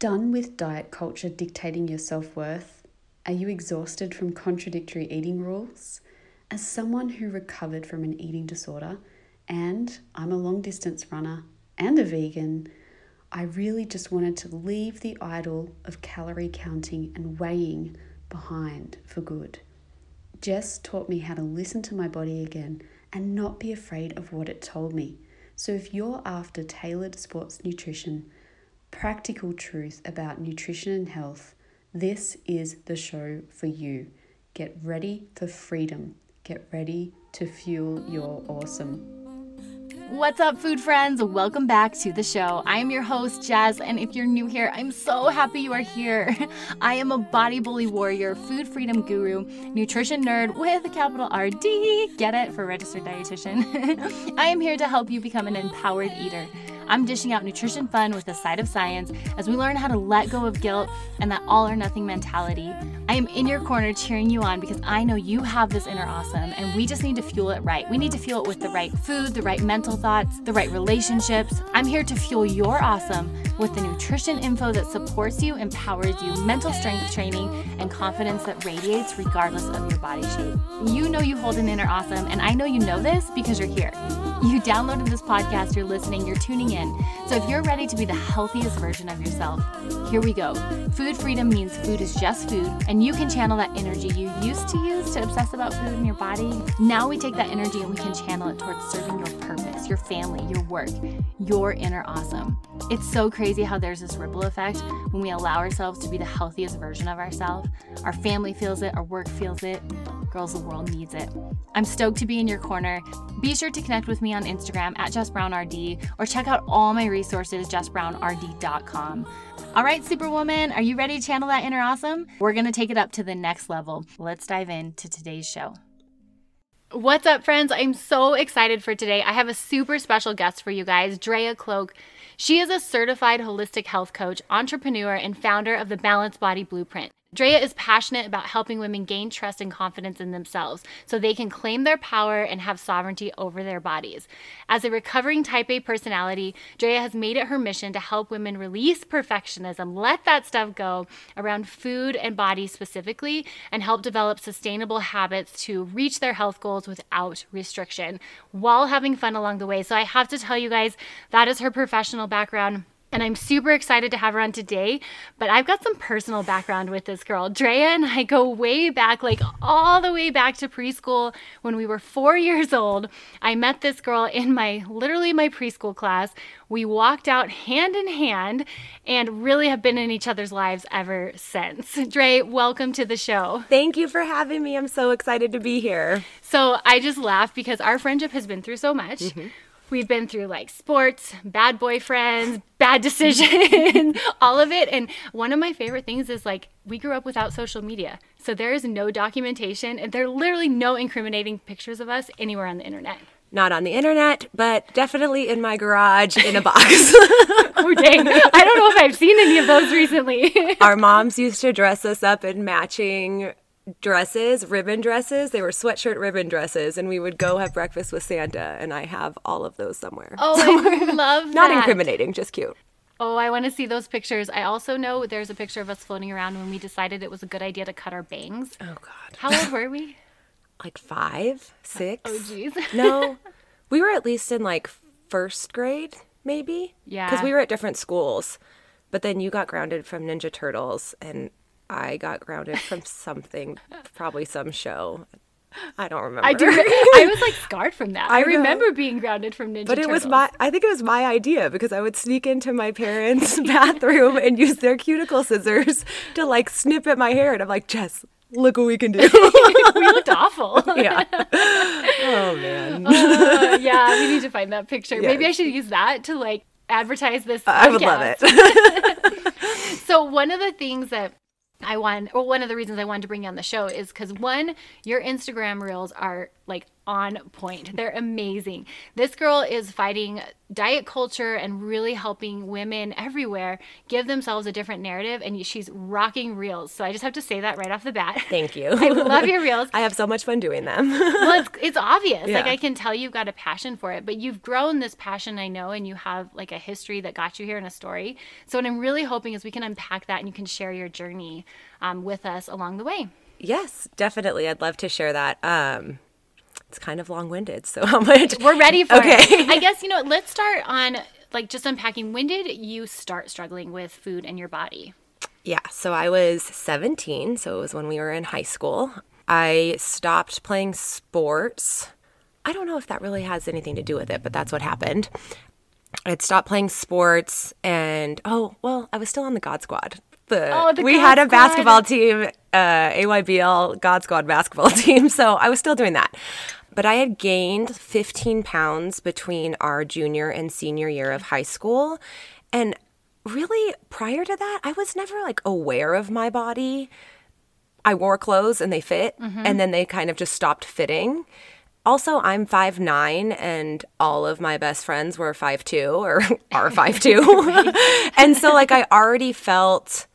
Done with diet culture dictating your self worth? Are you exhausted from contradictory eating rules? As someone who recovered from an eating disorder, and I'm a long distance runner and a vegan, I really just wanted to leave the idol of calorie counting and weighing behind for good. Jess taught me how to listen to my body again and not be afraid of what it told me. So if you're after tailored sports nutrition, practical truth about nutrition and health, this is the show for you. Get ready for freedom. Get ready to fuel your awesome. What's up, food friends? Welcome back to the show. I am your host, Jess, and if you're new here, I'm so happy you are here. I am a body bully warrior, food freedom guru, nutrition nerd with a capital RD. Get it for registered dietitian. I am here to help you become an empowered eater. I'm dishing out nutrition fun with a side of science as we learn how to let go of guilt and that all or nothing mentality. I am in your corner cheering you on because I know you have this inner awesome and we just need to fuel it right. We need to fuel it with the right food, the right mental thoughts, the right relationships. I'm here to fuel your awesome with the nutrition info that supports you, empowers you, mental strength training, and confidence that radiates regardless of your body shape. You know you hold an inner awesome, and I know you know this because you're here. You downloaded this podcast, you're listening, you're tuning in. So if you're ready to be the healthiest version of yourself, here we go. Food freedom means food is just food, and you can channel that energy you used to use to obsess about food in your body. Now we take that energy and we can channel it towards serving your purpose, your family, your work, your inner awesome. It's so crazy how there's this ripple effect when we allow ourselves to be the healthiest version of ourselves. Our family feels it, our work feels it. Girls, the world needs it. I'm stoked to be in your corner. Be sure to connect with me on Instagram at JessBrownRD or check out all my resources, jessbrownrd.com. All right, Superwoman, are you ready to channel that inner awesome? We're going to take it up to the next level. Let's dive into today's show. What's up, friends? I'm so excited for today. I have a super special guest for you guys, Drea Cloak. She is a certified holistic health coach, entrepreneur, and founder of the Balanced Body Blueprint. Drea is passionate about helping women gain trust and confidence in themselves so they can claim their power and have sovereignty over their bodies. As a recovering type A personality, Drea has made it her mission to help women release perfectionism, let that stuff go around food and body specifically, and help develop sustainable habits to reach their health goals without restriction while having fun along the way. So I have to tell you guys, that is her professional background. And I'm super excited to have her on today. But I've got some personal background with this girl. Drea and I go way back, like all the way back to preschool when we were four years old. I met this girl in my literally my preschool class. We walked out hand in hand and really have been in each other's lives ever since. Dre, welcome to the show. Thank you for having me. I'm so excited to be here. So I just laugh because our friendship has been through so much. Mm-hmm. We've been through like sports, bad boyfriends, bad decisions, all of it. And one of my favorite things is like we grew up without social media. So there is no documentation and there are literally no incriminating pictures of us anywhere on the internet. Not on the internet, but definitely in my garage in a box. oh, dang. I don't know if I've seen any of those recently. Our moms used to dress us up in matching dresses, ribbon dresses. They were sweatshirt ribbon dresses, and we would go have breakfast with Santa. And I have all of those somewhere. Oh, somewhere. I love that. Not incriminating, just cute. Oh, I want to see those pictures. I also know there's a picture of us floating around when we decided it was a good idea to cut our bangs. Oh God. How old were we? like five, six. Oh, jeez. no, we were at least in like first grade, maybe. Yeah. Because we were at different schools. But then you got grounded from Ninja Turtles, and I got grounded from something, probably some show. I don't remember. I do. I was like scarred from that. I, I remember being grounded from Ninja But it Turtles. was my. I think it was my idea because I would sneak into my parents' bathroom and use their cuticle scissors to like snip at my hair, and I'm like, Jess, look what we can do. we looked awful. yeah. Oh man. Uh, yeah, we need to find that picture. Yes. Maybe I should use that to like advertise this. Podcast. I would love it. so one of the things that I want, or one of the reasons I wanted to bring you on the show is because one, your Instagram reels are like on point. They're amazing. This girl is fighting diet culture and really helping women everywhere give themselves a different narrative and she's rocking reels. So I just have to say that right off the bat. Thank you. I love your reels. I have so much fun doing them. well, it's, it's obvious. Like I can tell you've got a passion for it, but you've grown this passion, I know, and you have like a history that got you here in a story. So what I'm really hoping is we can unpack that and you can share your journey um, with us along the way. yes, definitely. I'd love to share that. Um, it's kind of long-winded, so how much? We're ready for Okay. it. I guess, you know, let's start on like just unpacking. When did you start struggling with food and your body? Yeah, so I was 17, so it was when we were in high school. I stopped playing sports. I don't know if that really has anything to do with it, but that's what happened. I had stopped playing sports, and oh, well, I was still on the God Squad. The, Oh, the we God had a Squad. basketball team, uh, AYBL God Squad basketball team, so I was still doing that. But I had gained 15 pounds between our junior and senior year of high school. And really, prior to that, I was never like aware of my body. I wore clothes and they fit, mm-hmm. and then they kind of just stopped fitting. Also, I'm 5'9 and all of my best friends were 5'2 or are 5'2. and so, like, I already felt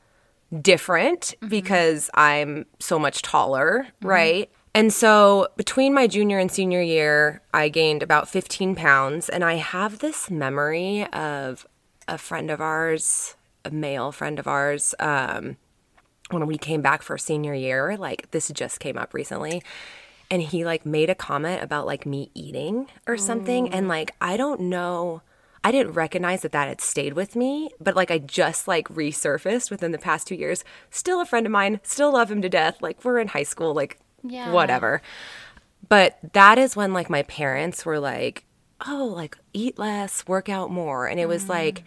different mm-hmm. because I'm so much taller, mm-hmm. right? And so, between my junior and senior year, I gained about 15 pounds. And I have this memory of a friend of ours, a male friend of ours, um, when we came back for senior year, like this just came up recently, and he like made a comment about like me eating or something, and like I don't know. I didn't recognize that that had stayed with me, but like I just like resurfaced within the past two years. Still a friend of mine, still love him to death. Like we're in high school, like Yeah. whatever. But that is when like my parents were like, "Oh, like eat less, work out more," and it was like,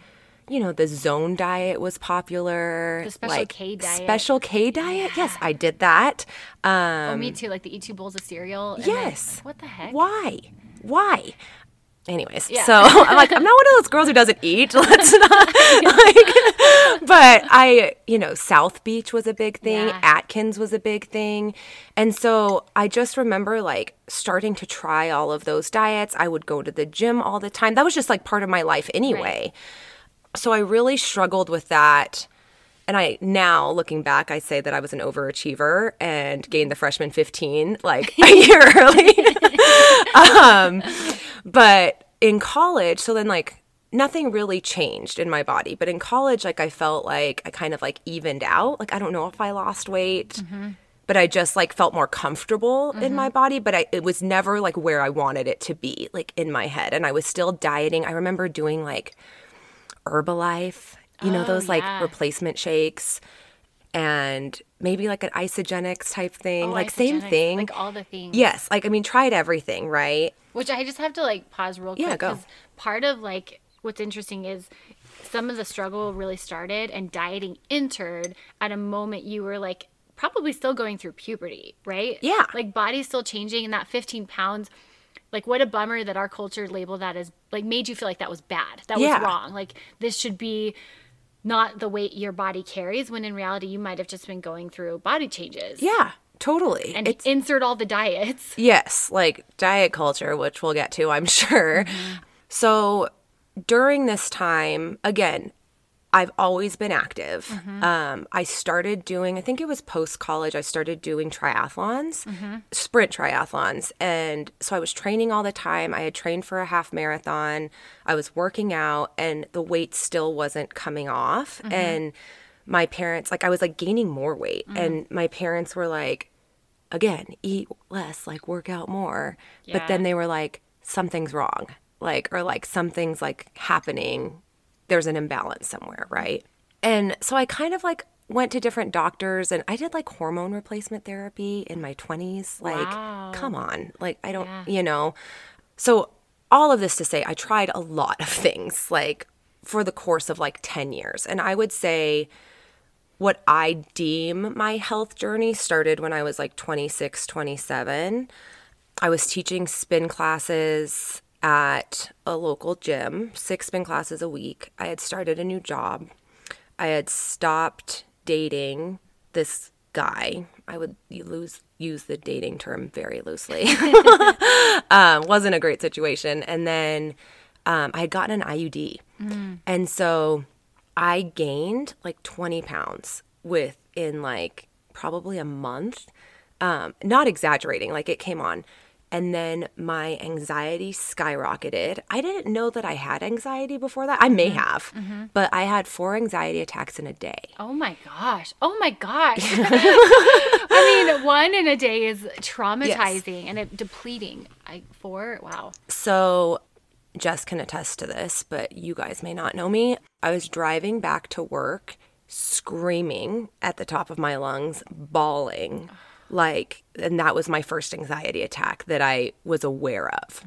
you know, the zone diet was popular. The Special like, K diet. Special K diet. Yes, I did that. Um, Oh, me too. Like the eat two bowls of cereal. and then- yes. what the heck? Why? Why? Anyways, Yeah. so I'm like, I'm not one of those girls who doesn't eat. Let's not like, but I, you know, South Beach was a big thing. Yeah. Atkins was a big thing. And so I just remember like starting to try all of those diets. I would go to the gym all the time. That was just like part of my life anyway. So I really struggled with that. And I now looking back, I say that I was an overachiever and gained the freshman 15 like a year early. um, but in college, so then like nothing really changed in my body. But in college, like I felt like I kind of like evened out. Like I don't know if I lost weight, mm-hmm. but I just like felt more comfortable in my mm-hmm. body. But I, it was never like where I wanted it to be, like in my head. And I was still dieting. I remember doing like Herbalife, you know, Oh, those like replacement shakes and maybe like an Isagenix type thing, Oh, like same thing. Like all the things. yes, like I mean, tried everything, right? Which I just have to like pause real quick Yeah, go. Because part of like what's interesting is some of the struggle really started and dieting entered at a moment you were like probably still going through puberty, right? Yeah. Like body's still changing and that 15 pounds like what a bummer that our culture labeled that as like made you feel like that was bad. That Yeah. was wrong. Like this should be not the weight your body carries when in reality you might have just been going through body changes. Yeah, totally. And it's insert all the diets. yes, like diet culture, which we'll get to, I'm sure. Mm-hmm. So during this time, again, I've always been active. Mm-hmm. Um, I started doing, I think it was post college, I started doing triathlons, mm-hmm. sprint triathlons. And so I was training all the time. I had trained for a half marathon. I was working out, and the weight still wasn't coming off. Mm-hmm. And my parents, like, I was like gaining more weight. And my parents were like, again, eat less, like work out more. But then they were like, something's wrong. Like, or like something's like happening. There's an imbalance somewhere, right? And so I kind of like went to different doctors and I did like hormone replacement therapy in my 20s. Like, Wow. come on. Like, I don't, Yeah. you know. So, all of this to say, I tried a lot of things like for the course of like 10 years. And I would say, what I deem my health journey started when I was like 26, 27. I was teaching spin classes at a local gym, six spin classes a week. I had started a new job. I had stopped dating this guy. I would lose use the dating term very loosely. um, wasn't a great situation. And then um, I had gotten an IUD, and so I gained like 20 pounds within like probably a month. Um, not exaggerating, like it came on. And then my anxiety skyrocketed. I didn't know that I had anxiety before that. I may mm-hmm. have, mm-hmm. but I had four anxiety attacks in a day. Oh my gosh. Oh my gosh. I mean, one in a day is traumatizing and it depleting. I four. Wow. So, Jess can attest to this, but you guys may not know me. I was driving back to work, screaming at the top of my lungs, bawling. Like, and that was my first anxiety attack that I was aware of.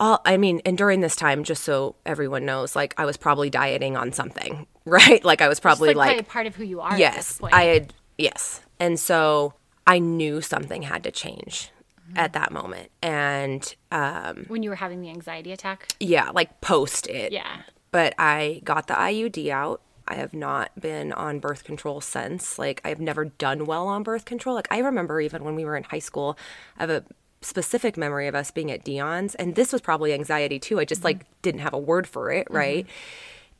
All, I mean, and during this time, just so everyone knows, like, I was probably dieting on something, right? Like, I was probably It's like, like, part of who you are. at this yes, point. I had, yes. And so I knew something had to change at that moment. And, um, when you were having the anxiety attack. yeah, like post it. Yeah. But I got the IUD out. I have not been on birth control since. Like, I've never done well on birth control. Like, I remember even when we were in high school, I have a specific memory of us being at Dion's, and this was probably anxiety too. I just mm-hmm. like didn't have a word for it, mm-hmm. right?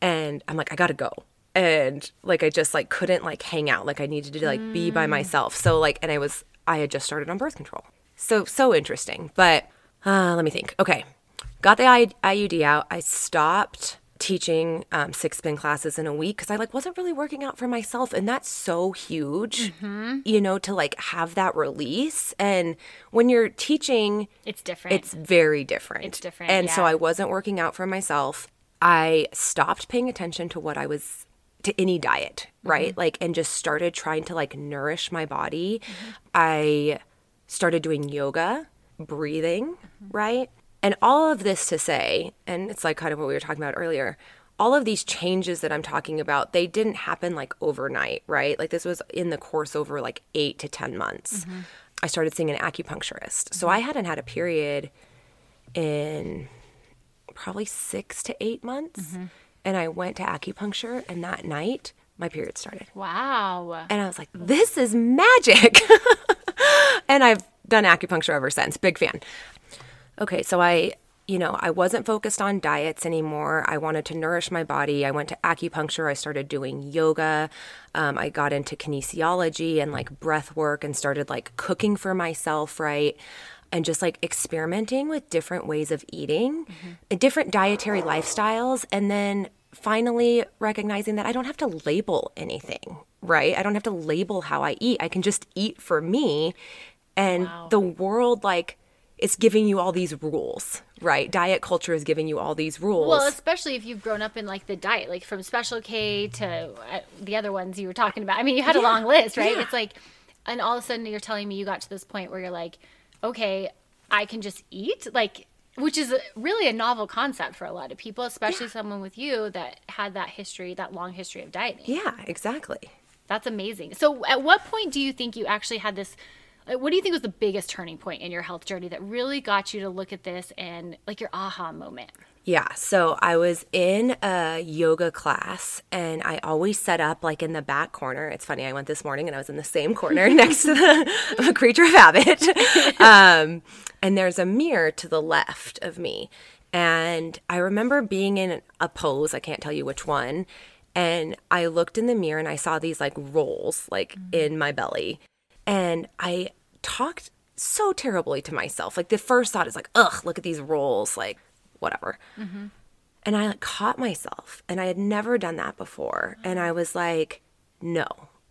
And I'm like, I gotta go. And like, I just like couldn't like hang out. Like, I needed to like be by mm. myself. So, like, and I was, I had just started on birth control. So, so interesting. But uh, let me think. Okay. Got the I- IUD out. I stopped teaching um, six spin classes in a week because I like wasn't really working out for myself, and that's so huge, you know, to like have that release. And when you're teaching, It's different. it's very different. It's different, And so. I wasn't working out for myself. I stopped paying attention to what I was to any diet, Mm-hmm. right? Like and just started trying to like nourish my body. Mm-hmm. I started doing yoga, breathing, Mm-hmm. right? And all of this to say, and it's like kind of what we were talking about earlier, all of these changes that I'm talking about, they didn't happen like overnight, right? Like this was in the course over like eight to 10 months. Mm-hmm. I started seeing an acupuncturist. So I mm-hmm. hadn't had a period in probably six to eight months. Mm-hmm. And I went to acupuncture, and that night, my period started. wow. And I was like, this is magic. and I've done acupuncture ever since. Big fan. Okay, so I, you know, I wasn't focused on diets anymore. I wanted to nourish my body. I went to acupuncture. I started doing yoga. Um, I got into kinesiology and like breath work and started like cooking for myself, right? And just like experimenting with different ways of eating, uh, different dietary lifestyles. And then finally recognizing that I don't have to label anything, right? I don't have to label how I eat. I can just eat for me. And the world, like, it's giving you all these rules, right? Diet culture is giving you all these rules. Well, especially if you've grown up in like the diet, like from Special K to uh, the other ones you were talking about. I mean, you had a long list, right? yeah. It's like, and all of a sudden you're telling me you got to this point where you're like, okay, I can just eat, like, which is a, really a novel concept for a lot of people, especially someone with you that had that history, that long history of dieting. yeah, exactly. That's amazing. So, at what point do you think you actually had this? Like, what do you think was the biggest turning point in your health journey that really got you to look at this and like your aha moment? Yeah, so I was in a yoga class and I always set up like in the back corner. It's funny, I went this morning and I was in the same corner next to the creature of habit. Um, and there's a mirror to the left of me. And I remember being in a pose, I can't tell you which one. And I looked in the mirror and I saw these like rolls like in my belly. And I talked so terribly to myself. Like the first thought is like, ugh, look at these rolls, like whatever. Mm-hmm. And I like, caught myself, and I had never done that before. And I was like, no,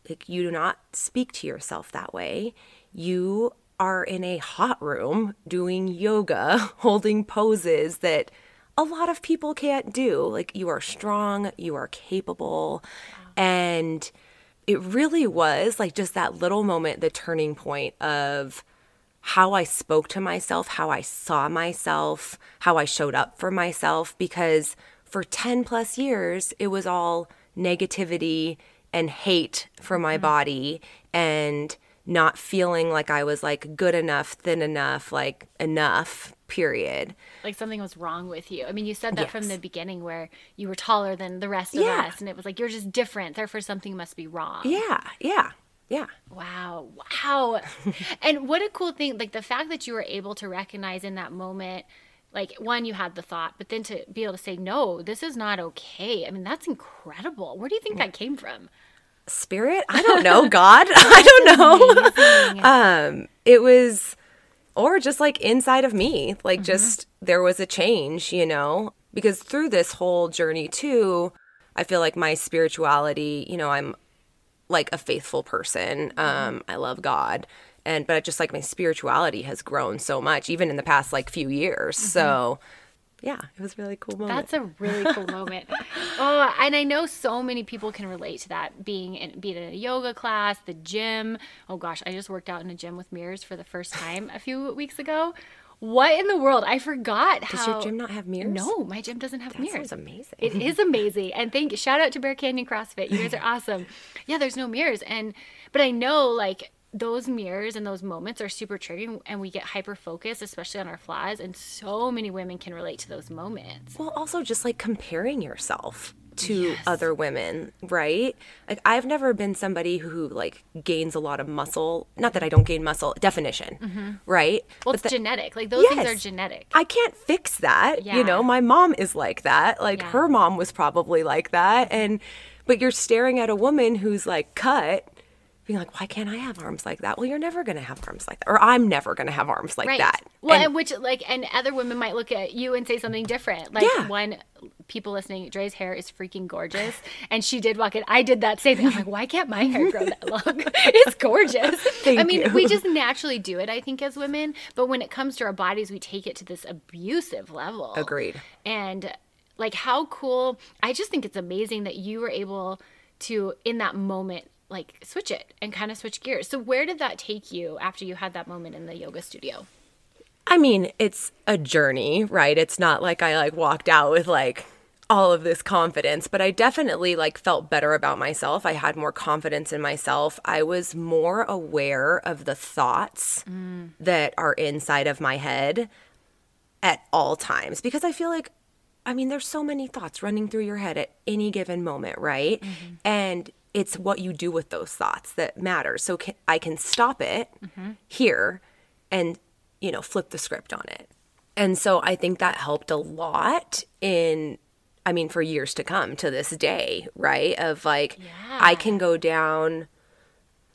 like you do not speak to yourself that way. You are in a hot room doing yoga, holding poses that a lot of people can't do. Like you are strong, you are capable. And it really was like just that little moment, the turning point of how I spoke to myself, how I saw myself, how I showed up for myself. Because for 10 plus years, it was all negativity and hate for my mm-hmm. body and not feeling like I was like good enough, thin enough, like enough, period. Like something was wrong with you. I mean, you said that from the beginning where you were taller than the rest of Yeah. us, and it was like you're just different. Therefore, something must be wrong. Yeah, yeah. Yeah. Wow. Wow. and what a cool thing. Like the fact that you were able to recognize in that moment, like, one, you had the thought, but then to be able to say, no, this is not okay. I mean, that's incredible. Where do you think that came from? Spirit? I don't know. God? I don't know. um, it was, or just like inside of me, like mm-hmm. just there was a change, you know, because through this whole journey too, I feel like my spirituality, you know, I'm like a faithful person. Mm-hmm. Um, I love God. And but just like my spirituality has grown so much, even in the past like few years. Mm-hmm. So yeah, it was a really cool moment. That's a really cool moment. Oh, and I know so many people can relate to that. Being in, be it in a yoga class, the gym. Oh gosh, I just worked out in a gym with mirrors for the first time a few weeks ago. What in the world? I forgot how. Does your gym not have mirrors? No, my gym doesn't have That mirrors. amazing. It is amazing. And thank shout out to Bear Canyon CrossFit. You guys are awesome. Yeah, there's no mirrors. And but I know like those mirrors and those moments are super triggering and we get hyper focused, especially on our flaws. And so many women can relate to those moments. Well, also just like comparing yourself to other women, right? Like I've never been somebody who like gains a lot of muscle. Not that I don't gain muscle, definition, mm-hmm. right? Well, But it's the- genetic. Like those things are genetic. I can't fix that. Yeah. You know, my mom is like that. Like Yeah. her mom was probably like that. And but you're staring at a woman who's like cut, being like, why can't I have arms like that? Well, you're never gonna have arms like that, or I'm never gonna have arms like Right. that. Well, And- and, which like, and other women might look at you and say something different. Like Yeah. one, people listening, Dre's hair is freaking gorgeous, and she did walk in. I did that same thing. I'm like, why can't my hair grow that long? it's gorgeous. I mean, you. we just naturally do it. I think as women, but when it comes to our bodies, we take it to this abusive level. Agreed. And like, how cool! I just think it's amazing that you were able to, in that moment. Like switch it and kind of switch gears. So where did that take you after you had that moment in the yoga studio? I mean, it's a journey, right? It's not like I like walked out with like all of this confidence, but I definitely like felt better about myself. I had more confidence in myself. I was more aware of the thoughts mm. that are inside of my head at all times because I feel like I mean, there's so many thoughts running through your head at any given moment, right? Mm-hmm. And it's what you do with those thoughts that matters. So can, I can stop it mm-hmm. here and, you know, flip the script on it. And so I think that helped a lot in, I mean, for years to come to this day, right? Of like, I can go down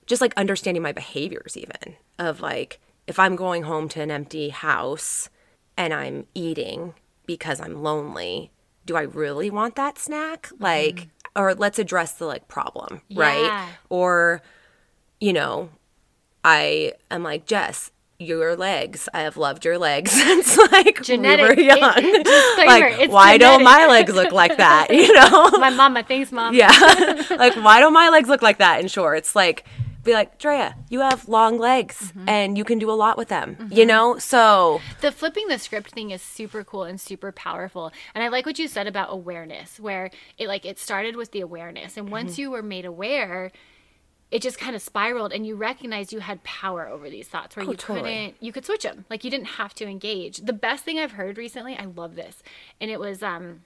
just like understanding my behaviors even of like if i'm going home to an empty house and i'm eating because i'm lonely do i really want that snack like mm-hmm. Or let's address the like problem Yeah. right or you know i am like jess your legs i have loved your legs since like Genetic. we were young It- like it's why don't my legs look like that you know My mama, thanks, mom. yeah. like, why don't my legs look like that in shorts? Like, be like, Drea, you have long legs mm-hmm. and you can do a lot with them, you mm-hmm. know? So, The flipping the script thing is super cool and super powerful. And I like what you said about awareness, where it like it started with the awareness. And once mm-hmm. you were made aware, it just kind of spiraled and you recognized you had power over these thoughts where oh, you totally. couldn't you could switch them. Like you didn't have to engage. The best thing I've heard recently, I love this. And it was um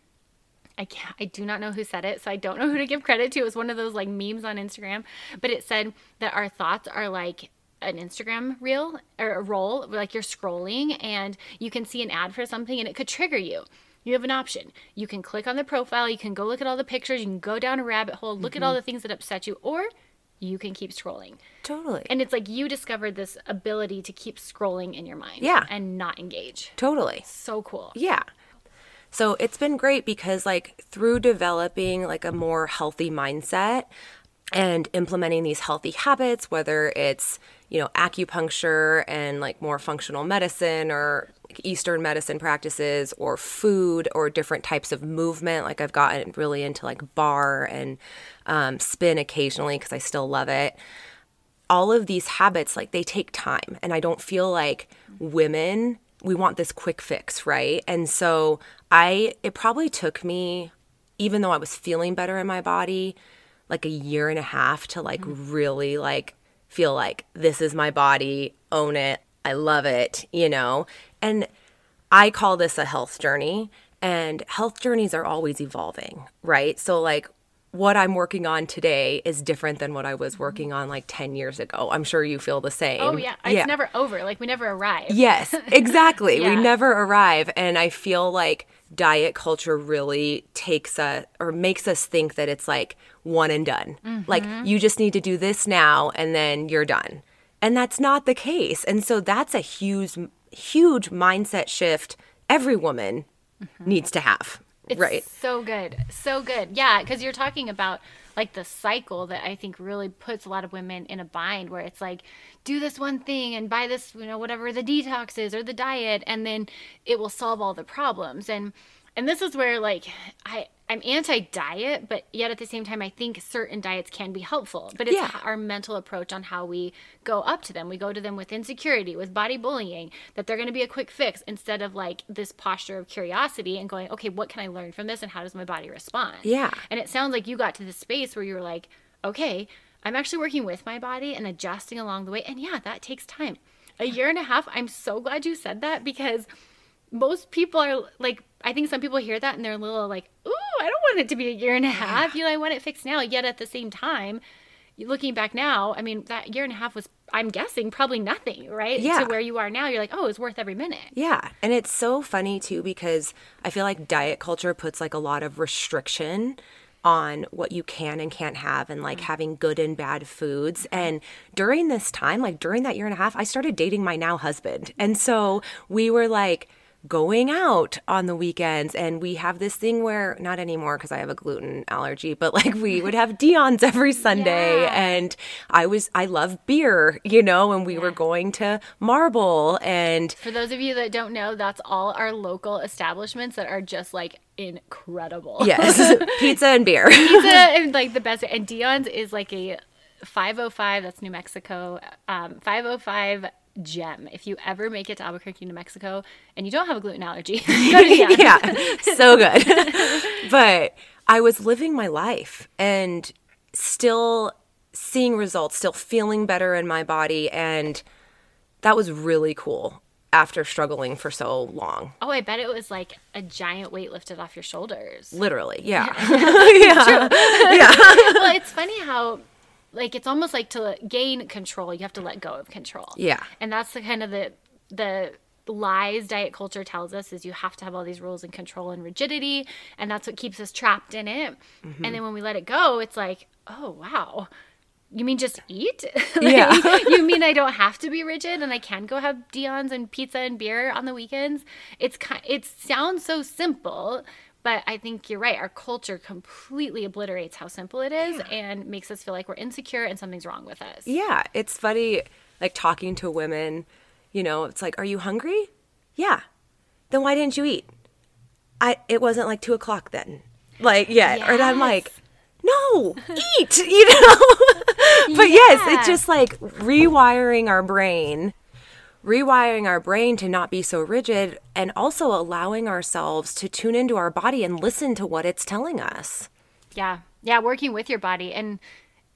I can't, I do not know who said it, so I don't know who to give credit to. It was one of those like memes on Instagram, but it said that our thoughts are like an Instagram reel or a roll, like you're scrolling and you can see an ad for something and it could trigger you. You have an option. You can click on the profile, you can go look at all the pictures, you can go down a rabbit hole, look at all mm-hmm. the things that upset you, or you can keep scrolling. totally. And it's like you discovered this ability to keep scrolling in your mind Yeah. and not engage. totally. So cool. Yeah. So it's been great because, like, through developing like a more healthy mindset and implementing these healthy habits, whether it's, you know, acupuncture and like more functional medicine or Eastern medicine practices or food or different types of movement. Like, I've gotten really into like barre and um, spin occasionally because I still love it all of these habits like they take time and i don't feel like women we want this quick fix right? And so i it probably took me even though i was feeling better in my body like a year and a half to like mm-hmm. really like feel like this is my body own it i love it you know? And I call this a health journey, and health journeys are always evolving, right? So, like, what I'm working on today is different than what I was working on like 10 years ago. I'm sure you feel the same. Oh yeah, it's never over. Like we never arrive. Yes, exactly. Yeah. We never arrive. And I feel like diet culture really takes a or makes us think that it's like one and done. Like mm-hmm. you just need to do this now and then you're done. And that's not the case. And so that's a huge huge mindset shift every woman mm-hmm. needs to have. It's right. So good. So good. Yeah, because you're talking about like the cycle that I think really puts a lot of women in a bind where it's like, do this one thing and buy this, you know, whatever the detox is or the diet, and then it will solve all the problems. And and this is where like I I'm anti-diet, but yet at the same time I think certain diets can be helpful. But it's Yeah. our mental approach on how we go up to them. We go to them with insecurity, with body bullying, that they're going to be a quick fix instead of like this posture of curiosity and going, okay, what can I learn from this and how does my body respond? Yeah. And it sounds like you got to this space where you were like, okay, I'm actually working with my body and adjusting along the way. And yeah, that takes time. A year and a half, I'm so glad you said that because most people are like, I think some people hear that and they're a little like, ooh, I don't want it to be a year and a half. You know, I want it fixed now. Yet at the same time, looking back now, I mean, that year and a half was, I'm guessing, probably nothing, right? Yeah. To where you are now, you're like, oh, it's worth every minute. Yeah. And it's so funny too because I feel like diet culture puts like a lot of restriction on what you can and can't have and like mm. having good and bad foods. And during this time, like during that year and a half, I started dating my now husband. And so we were like, going out on the weekends and we have this thing where not anymore because I have a gluten allergy but like we would have Dion's every Sunday Yeah. and I was I love beer you know and we were going to Marble and For those of you that don't know, that's all our local establishments that are just like incredible. yes pizza and beer pizza and like the best. And Dion's is like a 505. That's New Mexico. Um, 505 gem. If you ever make it to Albuquerque, New Mexico, and you don't have a gluten allergy, go to Dion's. yeah, so good. but I was living my life and still seeing results, still feeling better in my body. And that was really cool after struggling for so long. Oh, I bet it was like a giant weight lifted off your shoulders. Literally, yeah. yeah. well, it's funny how like it's almost like to gain control, you have to let go of control. Yeah. And that's the kind of the the lies diet culture tells us is you have to have all these rules and control and rigidity and that's what keeps us trapped in it. Mm-hmm. And then when we let it go, it's like, "Oh, wow. You mean just eat? Like, Yeah. you mean I don't have to be rigid and I can go have Dion's and pizza and beer on the weekends? It's kind it sounds so simple, but I think you're right. Our culture completely obliterates how simple it is and makes us feel like we're insecure and something's wrong with us. Yeah, it's funny, like talking to women, you know, it's like, are you hungry? Yeah. Then why didn't you eat? I, it wasn't like two o'clock then. Like, yeah. And I'm like, no, eat, you know? but yes, it's just like rewiring our brain, rewiring our brain to not be so rigid, and also allowing ourselves to tune into our body and listen to what it's telling us. Yeah. Yeah, working with your body. And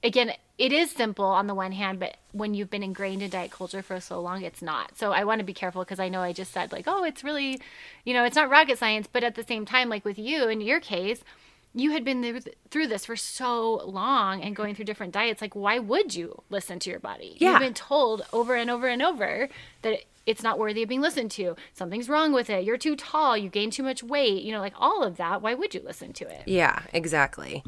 again, it is simple on the one hand, but when you've been ingrained in diet culture for so long, it's not. So I want to be careful because I know I just said, like, oh, it's really, you know, it's not rocket science. But at the same time, like with you, in your case, you had been through- through this for so long and going through different diets. Like, why would you listen to your body? Yeah. You've been told over and over and over that it's not worthy of being listened to. Something's wrong with it. You're too tall. You gain too much weight. You know, like all of that. Why would you listen to it? Yeah, exactly.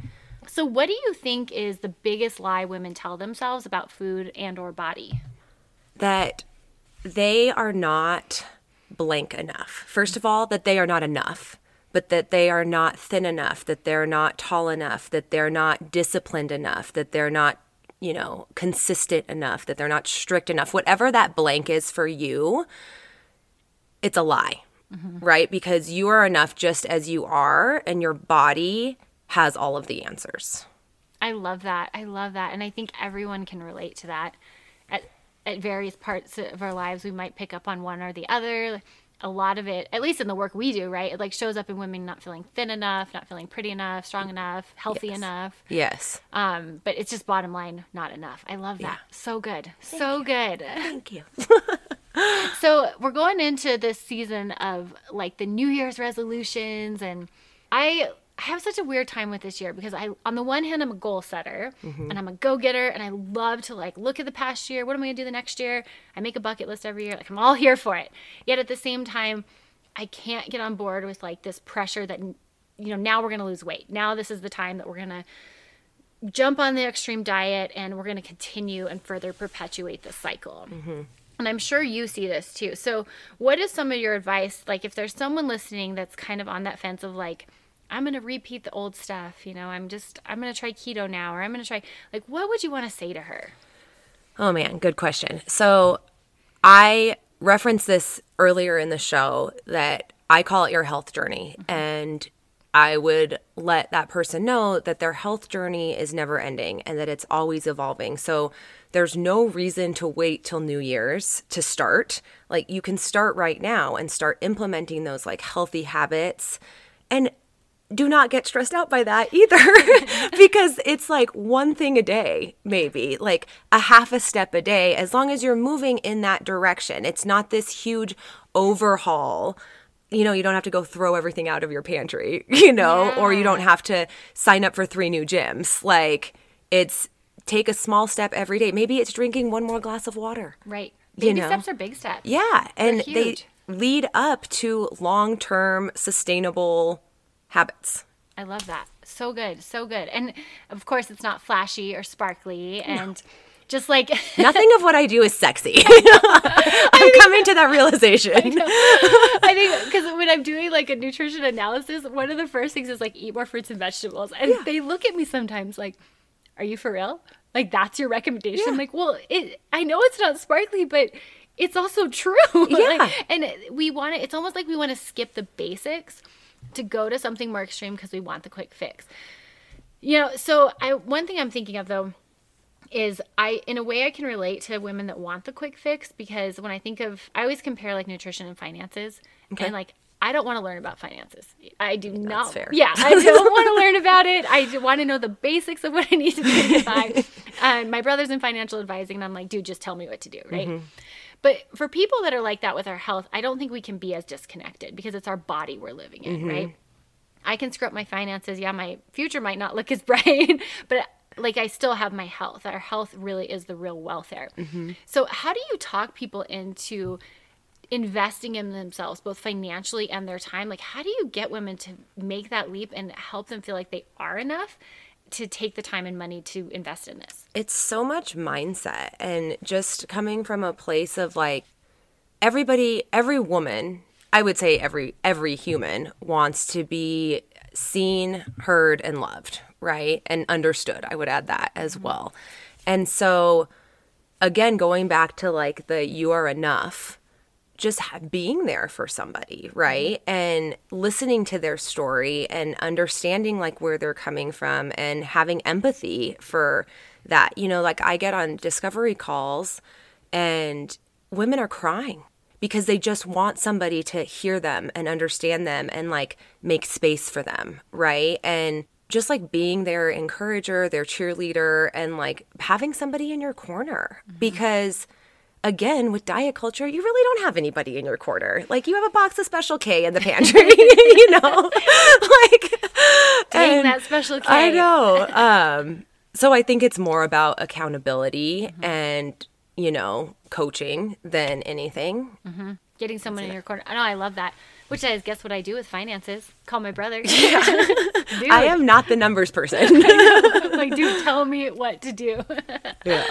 So what do you think is the biggest lie women tell themselves about food and or body? that they are not blank enough. First of all, that they are not enough, but that they are not thin enough, that they're not tall enough, that they're not disciplined enough, that they're not, you know, consistent enough, that they're not strict enough. Whatever that blank is for you, it's a lie, mm-hmm. right? Because you are enough just as you are, and your body has all of the answers. I love that. I love that. And I think everyone can relate to that. At at various parts of our lives we might pick up on one or the other. A lot of it, at least in the work we do, right? It like shows up in women not feeling thin enough, not feeling pretty enough, strong enough, healthy Yes. enough. Yes. Um, but it's just bottom line, not enough. I love that. So good. so good. Thank you. So we're going into this season of like the New Year's resolutions, and I I have such a weird time with this year because I, on the one hand, I'm a goal setter Mm-hmm. and I'm a go getter and I love to like look at the past year. What am I gonna do the next year? I make a bucket list every year. Like I'm all here for it. Yet at the same time, I can't get on board with like this pressure that, you know, now we're gonna lose weight. Now this is the time that we're gonna jump on the extreme diet and we're gonna continue and further perpetuate this cycle. And I'm sure you see this too. So, what is some of your advice? Like, if there's someone listening that's kind of on that fence of like, I'm going to repeat the old stuff, you know, I'm just, I'm going to try keto now, or I'm going to try, like, what would you want to say to her? Oh man, good question. So I referenced this earlier in the show that I call it your health journey. Mm-hmm. And I would let that person know that their health journey is never ending and that it's always evolving. So there's no reason to wait till New Year's to start. Like you can start right now and start implementing those like healthy habits. And do not get stressed out by that either. Because it's like one thing a day maybe like a half a step a day as long as you're moving in that direction. It's not this huge overhaul. You know you don't have to go throw everything out of your pantry you know or you don't have to sign up for three new gyms. Like it's take a small step every day. Maybe it's drinking one more glass of water Right. You know? steps are big steps. yeah and they lead up to long-term sustainable habits I love that. So good. So good. And of course, it's not flashy or sparkly. And just like, Nothing of what I do is sexy. I'm coming to that realization. I think because when I'm doing like a nutrition analysis, one of the first things is like eat more fruits and vegetables, and they look at me sometimes like, "Are you for real? Like that's your recommendation?" I'm like, well, it. I know it's not sparkly, but it's also true. Like, Yeah. and we want to. It's almost like we want to skip the basics to go to something more extreme because we want the quick fix. You know, so I one thing I'm thinking of though is I in a way I can relate to women that want the quick fix because when I think of I always compare like nutrition and finances okay. and like I don't want to learn about finances. I do not. fair. Yeah, I don't want to learn about it. I want to know the basics of what I need to do to. And uh, my brother's in financial advising, and I'm like, dude, just tell me what to do, right? Mm-hmm. But for people that are like that with our health, I don't think we can be as disconnected because it's our body we're living in, mm-hmm. right? I can screw up my finances. Yeah, my future might not look as bright, but like I still have my health. Our health really is the real wealth there. Mm-hmm. So, how do you talk people into investing in themselves, both financially and their time? Like, how do you get women to make that leap and help them feel like they are enough to take the time and money to invest in this? It's so much mindset and just coming from a place of like everybody, every woman, I would say every every human wants to be seen, heard and loved, right? And understood. I would add that as mm-hmm. well. And so again going back to like the you are enough just being there for somebody, right? Mm-hmm. And listening to their story and understanding like where they're coming from and having empathy for that. You know, like I get on discovery calls and women are crying because they just want somebody to hear them and understand them and like make space for them, right? And just like being their encourager, their cheerleader, and like having somebody in your corner mm-hmm. because again with diet culture you really don't have anybody in your corner like you have a box of special k in the pantry you know like Dang, that special K. i know um so i think it's more about accountability Mm-hmm. and you know coaching than anything Getting someone in your corner. I know, I love that. Which is, guess what I do with finances? Call my brother. Dude, i am not the numbers person like, dude, tell me what to do. yeah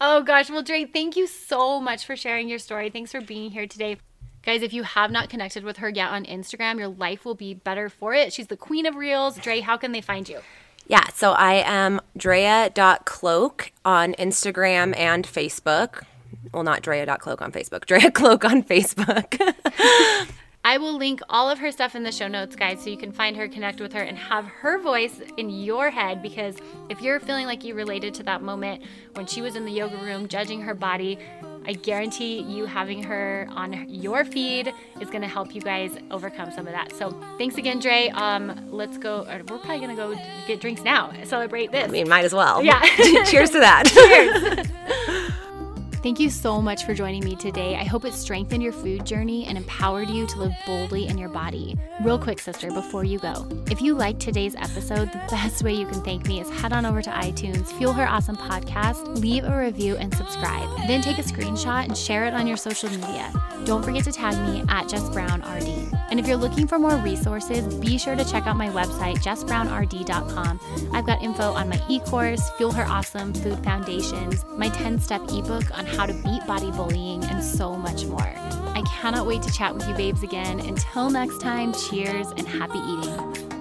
Oh gosh, well, Dre, thank you so much for sharing your story. Thanks for being here today. Guys, if you have not connected with her yet on Instagram, your life will be better for it. She's the queen of reels. Dre, how can they find you? Yeah, so I am Drea.cloak on Instagram and Facebook. Well, not Drea.cloak on Facebook, Drea Cloak on Facebook. I will link all of her stuff in the show notes, guys, so you can find her, connect with her, and have her voice in your head. Because if you're feeling like you related to that moment when she was in the yoga room judging her body, I guarantee you having her on your feed is going to help you guys overcome some of that. So thanks again, Dre. Um, let's go. Or we're probably going to go get drinks now. Celebrate this. I mean, might as well. Yeah. Cheers to that. Cheers. Thank you so much for joining me today. I hope it strengthened your food journey and empowered you to live boldly in your body. Real quick, sister, before you go, if you liked today's episode, the best way you can thank me is head on over to iTunes, Fuel Her Awesome Podcast, leave a review, and subscribe. Then take a screenshot and share it on your social media. Don't forget to tag me at Jess Brown RD. And if you're looking for more resources, be sure to check out my website, jessbrownrd.com. I've got info on my e course, Fuel Her Awesome Food Foundations, my 10 step ebook on how to beat body bullying, and so much more. I cannot wait to chat with you, babes, again. Until next time, cheers and happy eating.